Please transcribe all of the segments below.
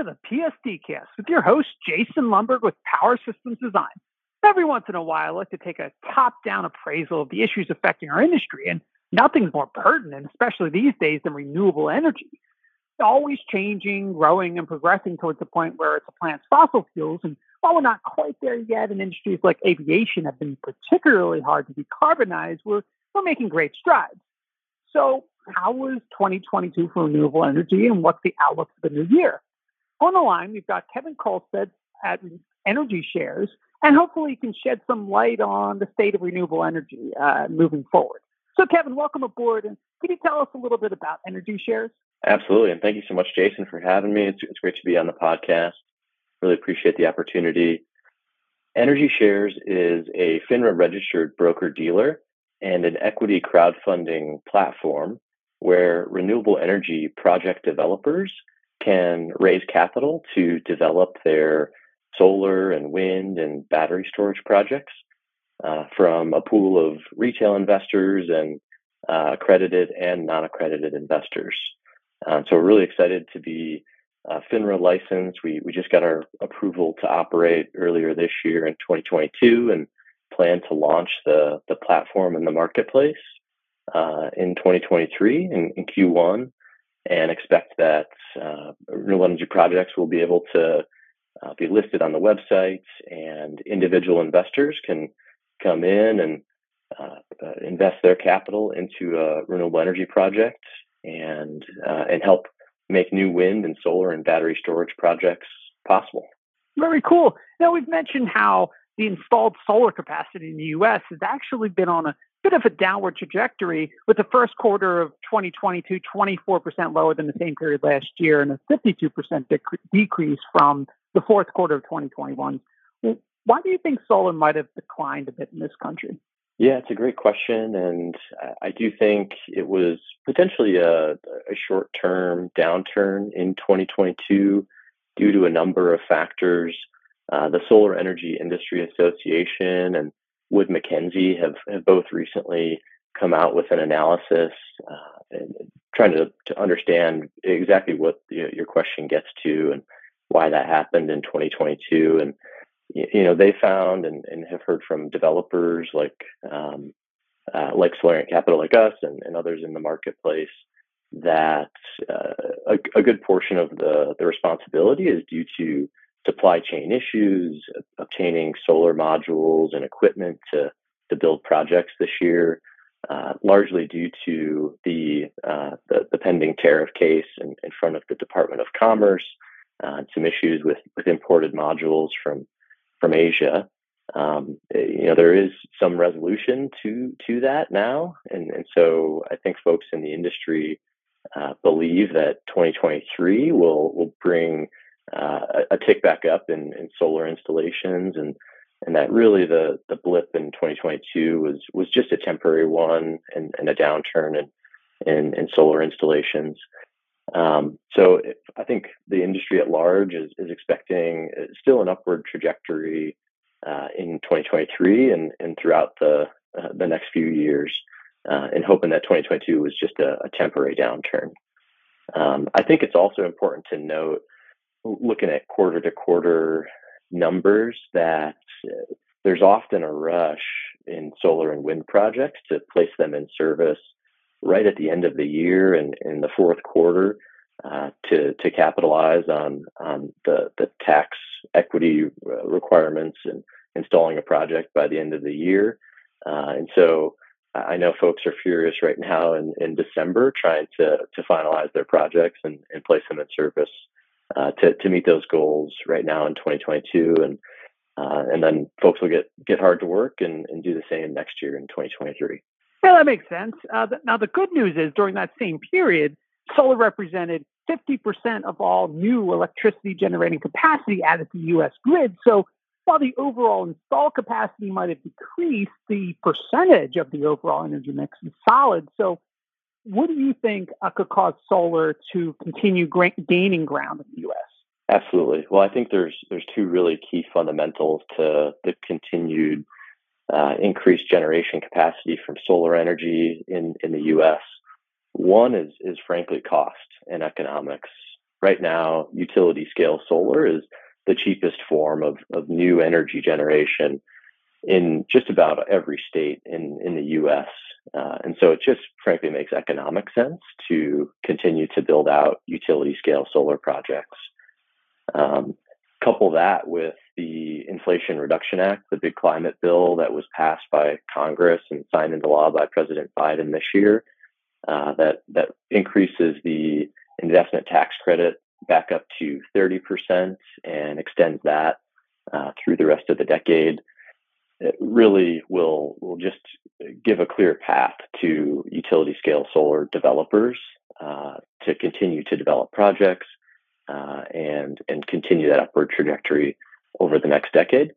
to the PSD cast with your host, Jason Lomberg with Power Systems Design. Every once in a while, I like to take a top down appraisal of the issues affecting our industry, and nothing's more pertinent, especially these days, than renewable energy. It's always changing, growing, and progressing towards the point where it supplants fossil fuels. And while we're not quite there yet, and industries like aviation have been particularly hard to decarbonize, we're, we're making great strides. So, how was 2022 for renewable energy, and what's the outlook for the new year? On the line, we've got Kevin Kolstad at Energy Shares, and hopefully, can shed some light on the state of renewable energy uh, moving forward. So, Kevin, welcome aboard, and can you tell us a little bit about Energy Shares? Absolutely, and thank you so much, Jason, for having me. It's, it's great to be on the podcast. Really appreciate the opportunity. Energy Shares is a FINRA registered broker dealer and an equity crowdfunding platform where renewable energy project developers can raise capital to develop their solar and wind and battery storage projects uh, from a pool of retail investors and uh, accredited and non accredited investors. Um, so we're really excited to be uh, FINRA licensed. We, we just got our approval to operate earlier this year in 2022 and plan to launch the, the platform in the marketplace uh, in 2023 in, in, Q1 and expect that uh, renewable energy projects will be able to uh, be listed on the website and individual investors can come in and uh, uh, invest their capital into a renewable energy project and uh, and help make new wind and solar and battery storage projects possible. Very cool. Now we've mentioned how the installed solar capacity in the U.S. has actually been on a bit of a downward trajectory with the first quarter of 2022 24% lower than the same period last year and a 52% dec- decrease from the fourth quarter of 2021. Why do you think solar might have declined a bit in this country? Yeah, it's a great question. And I do think it was potentially a, a short term downturn in 2022 due to a number of factors. Uh, the Solar Energy Industry Association and Wood Mackenzie have, have both recently come out with an analysis uh, and trying to, to understand exactly what your question gets to and why that happened in 2022. And, you know, they found and, and have heard from developers like, um, uh, like Solarian Capital, like us, and, and others in the marketplace, that uh, a, a, good portion of the, the responsibility is due to supply chain issues, obtaining solar modules and equipment to, to build projects this year, uh, largely due to the, uh, the, the pending tariff case in, in front of the Department of Commerce, uh, some issues with with imported modules from from Asia. Um, you know, there is some resolution to to that now, and and so I think folks in the industry uh, believe that 2023 will will bring uh, a, tick back up in, in solar installations and and that really the the blip in 2022 was was just a temporary one and, and a downturn in, in, in solar installations. Um, so I think the industry at large is, is expecting uh, still an upward trajectory uh, in 2023 and, and throughout the uh, the next few years, uh, and hoping that 2022 was just a, a temporary downturn. Um, I think it's also important to note looking at quarter to quarter numbers that uh, there's often a rush in solar and wind projects to place them in service right at the end of the year and in the fourth quarter uh, to to capitalize on on the the tax equity uh, requirements and installing a project by the end of the year. Uh, and so I know folks are furious right now in, in December trying to to finalize their projects and, and place them in service uh, to to meet those goals right now in 2022, and uh, and then folks will get get hard to work and, and do the same next year in 2023. Yeah, that makes sense. Uh, now the good news is during that same period, solar represented 50% of all new electricity generating capacity added to the U.S. grid. So while the overall install capacity might have decreased, the percentage of the overall energy mix is solid. So what do you think uh, could cause solar to continue gra- gaining ground in the U.S.? Absolutely. Well, I think there's there's two really key fundamentals to the continued uh, increased generation capacity from solar energy in in the U.S. One is is frankly cost and economics. right now, utility scale solar is the cheapest form of, of new energy generation in just about every state in, in the US. Uh, and so it just frankly makes economic sense to continue to build out utility scale solar projects. Um, couple that with the Inflation Reduction Act, the big climate bill that was passed by Congress and signed into law by President Biden this year, uh, that that increases the investment tax credit back up to 30% and extends that uh, through the rest of the decade. It really will will just give a clear path to utility scale solar developers uh, to continue to develop projects uh, and and continue that upward trajectory over the next decade.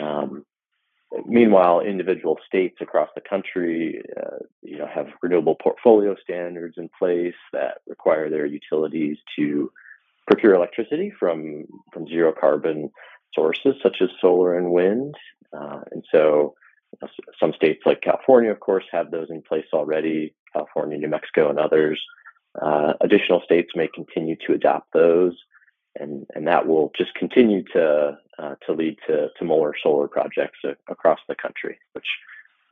Um, meanwhile, individual states across the country, uh, you know, have renewable portfolio standards in place that require their utilities to procure electricity from from zero carbon sources such as solar and wind. Uh, and so, some states like California, of course, have those in place already. California, New Mexico, and others. Uh, additional states may continue to adopt those, and and that will just continue to uh, to lead to to more solar projects across the country, which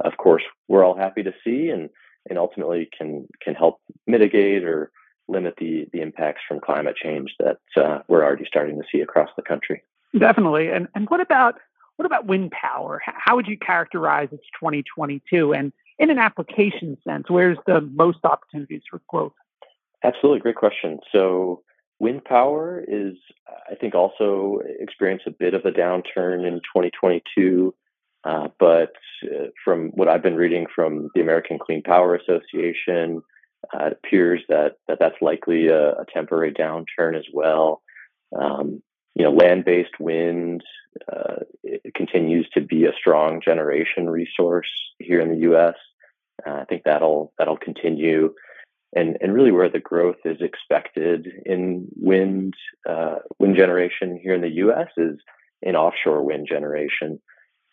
of course we're all happy to see, and and ultimately can can help mitigate or limit the the impacts from climate change that uh, we're already starting to see across the country. Definitely, and and what about what about wind power? How would you characterize its 2022? And in an application sense, where's the most opportunities for growth? Absolutely, great question. So wind power is, I think, also experienced a bit of a downturn in 2022. Uh, but uh, from what I've been reading from the American Clean Power Association, uh, it appears that, that that's likely a, a temporary downturn as well. Um, you know, land-based wind uh, continues to be a strong generation resource here in the U.S. Uh, I think that'll that'll continue and and really where the growth is expected in wind uh, wind generation here in the U.S. is in offshore wind generation.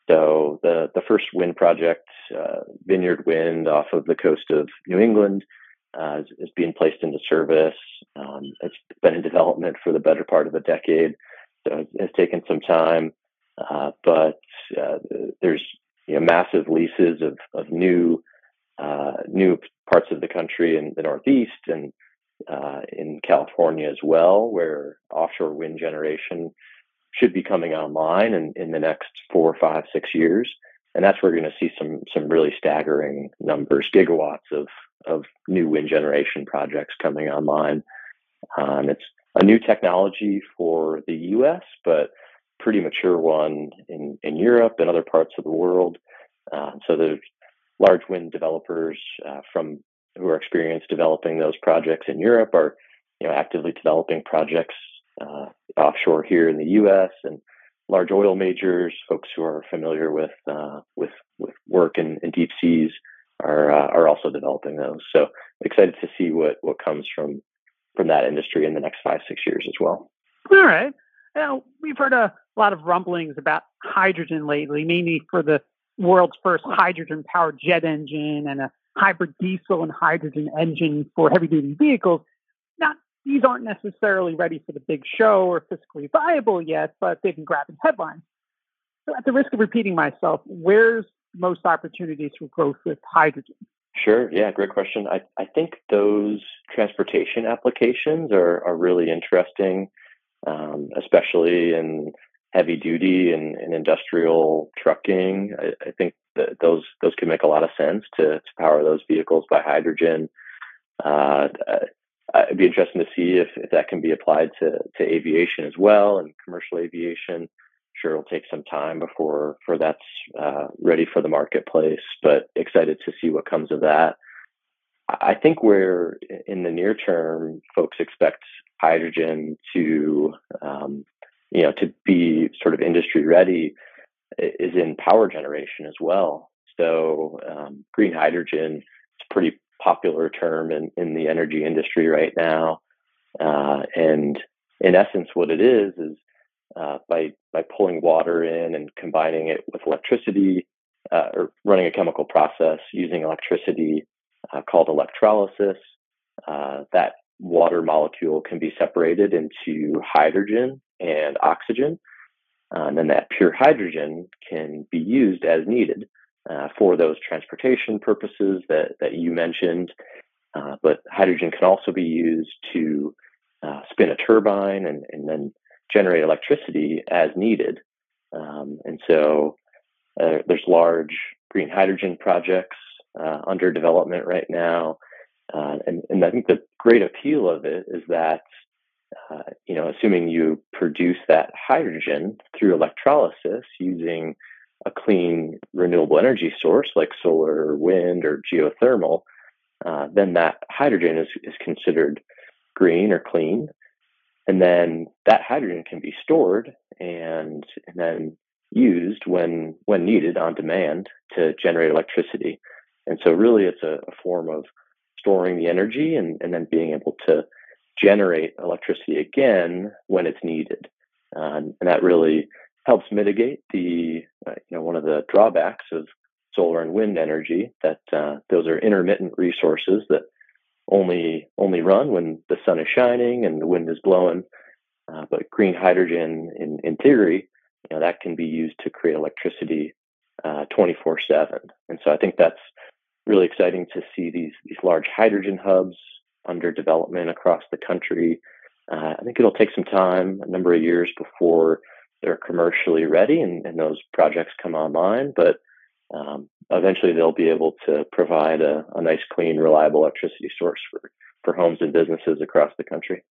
So the the first wind project, uh, Vineyard Wind, off of the coast of New England, uh, is, is, being placed into service. Um, it's been in development for the better part of a decade, it has taken some time. Uh, but uh, there's you know, massive leases of of new uh, new parts of the country in the Northeast and uh, in California as well, where offshore wind generation should be coming online in, in the next four, five, six years. And that's where we're going to see some some really staggering numbers, gigawatts of of new wind generation projects coming online. Um, it's a new technology for the U.S., but pretty mature one in in Europe and other parts of the world. Uh, so there's large wind developers uh, from who are experienced developing those projects in Europe are you know actively developing projects uh, offshore here in the U.S. and large oil majors, folks who are familiar with uh, with with work in, in deep seas are uh, are also developing those. So excited to see what what comes from from that industry in the next five six years as well. All right. Now we've heard a lot of rumblings about hydrogen lately, mainly for the world's first hydrogen powered jet engine and a hybrid diesel and hydrogen engine for heavy duty vehicles. Not these aren't necessarily ready for the big show or fiscally viable yet, but they've been grabbing headlines. So at the risk of repeating myself, where's most opportunities for growth with hydrogen? Sure. Yeah, great question. I, I think those transportation applications are, are really interesting, um, especially in heavy duty and, and industrial trucking. I, I, think that those those can make a lot of sense to, to power those vehicles by hydrogen. Uh, it'd be interesting to see if, if that can be applied to, to aviation as well and commercial aviation. Sure, it'll take some time before for that's uh, ready for the marketplace, but excited to see what comes of that. I think where in the near term, folks expect hydrogen to um, you know, to be sort of industry ready is in power generation as well. So um, green hydrogen is a pretty popular term in, in the energy industry right now. Uh, and in essence, what it is is uh, by by pulling water in and combining it with electricity uh, or running a chemical process using electricity uh, called electrolysis. Uh, that water molecule can be separated into hydrogen and oxygen. Uh, and then that pure hydrogen can be used as needed uh, for those transportation purposes that, that you mentioned. Uh, but hydrogen can also be used to spin a turbine and, and then generate electricity as needed. Um, and so uh, there's large green hydrogen projects uh, under development right now. Uh, and, and I think the great appeal of it is that, uh, you know, assuming you produce that hydrogen through electrolysis using a clean renewable energy source like solar or wind or geothermal, uh, then that hydrogen is, is considered green or clean. And then that hydrogen can be stored and, and then used when when needed on demand to generate electricity. And so really it's a, a form of storing the energy and, and then being able to generate electricity again when it's needed. and that really helps mitigate the uh, you know one of the drawbacks of solar and wind energy that uh, those are intermittent resources that only only run when the sun is shining and the wind is blowing. Uh, but green hydrogen, in in theory, you know that can be used to create electricity uh, 24 7 and so i think that's really exciting to see these these large hydrogen hubs under development across the country uh, i think it'll take some time a number of years before they're commercially ready and, and those projects come online but um, eventually they'll be able to provide a, a nice clean reliable electricity source for for homes and businesses across the country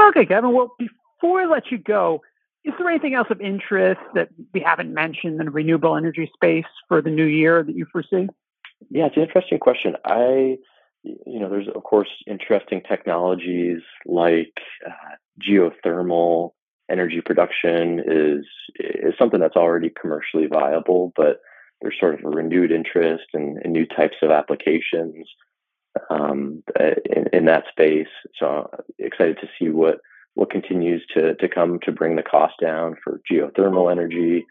okay kevin well before i let you go is there anything else of interest that we haven't mentioned in the renewable energy space for the new year that you foresee? Yeah, it's an interesting question. I, you know, there's of course interesting technologies like uh, geothermal energy production is is something that's already commercially viable, but there's sort of a renewed interest in, in new types of applications um, in, in that space. So I'm excited to see what what continues to to come to bring the cost down for geothermal energy.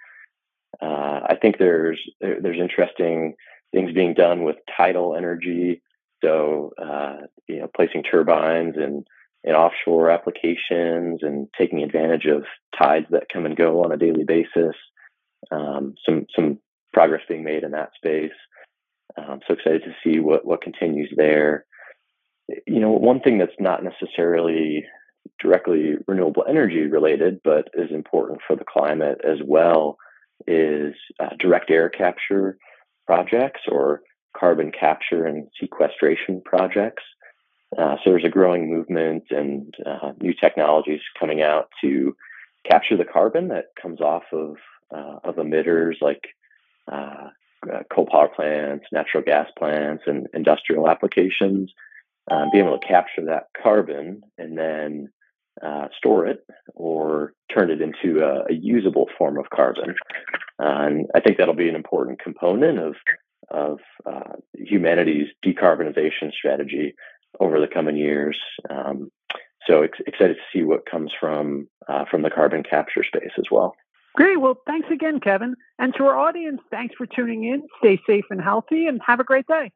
Uh, I think there's there's interesting things being done with tidal energy. So uh, you know, placing turbines and in offshore applications and taking advantage of tides that come and go on a daily basis. Um, some some progress being made in that space. I'm so excited to see what what continues there. You know, one thing that's not necessarily directly renewable energy related, but is important for the climate as well, is uh, direct air capture projects or carbon capture and sequestration projects. Uh, so there's a growing movement and uh, new technologies coming out to capture the carbon that comes off of uh, of emitters like uh, uh, coal power plants, natural gas plants, and industrial applications. Um, being able to capture that carbon and then uh, store it or turn it into a, a usable form of carbon. Uh, and I think that'll be an important component of of uh, humanity's decarbonization strategy over the coming years. Um, so ex- excited to see what comes from uh, from the carbon capture space as well. Great. Well, thanks again, Kevin. And to our audience, thanks for tuning in. Stay safe and healthy, and have a great day.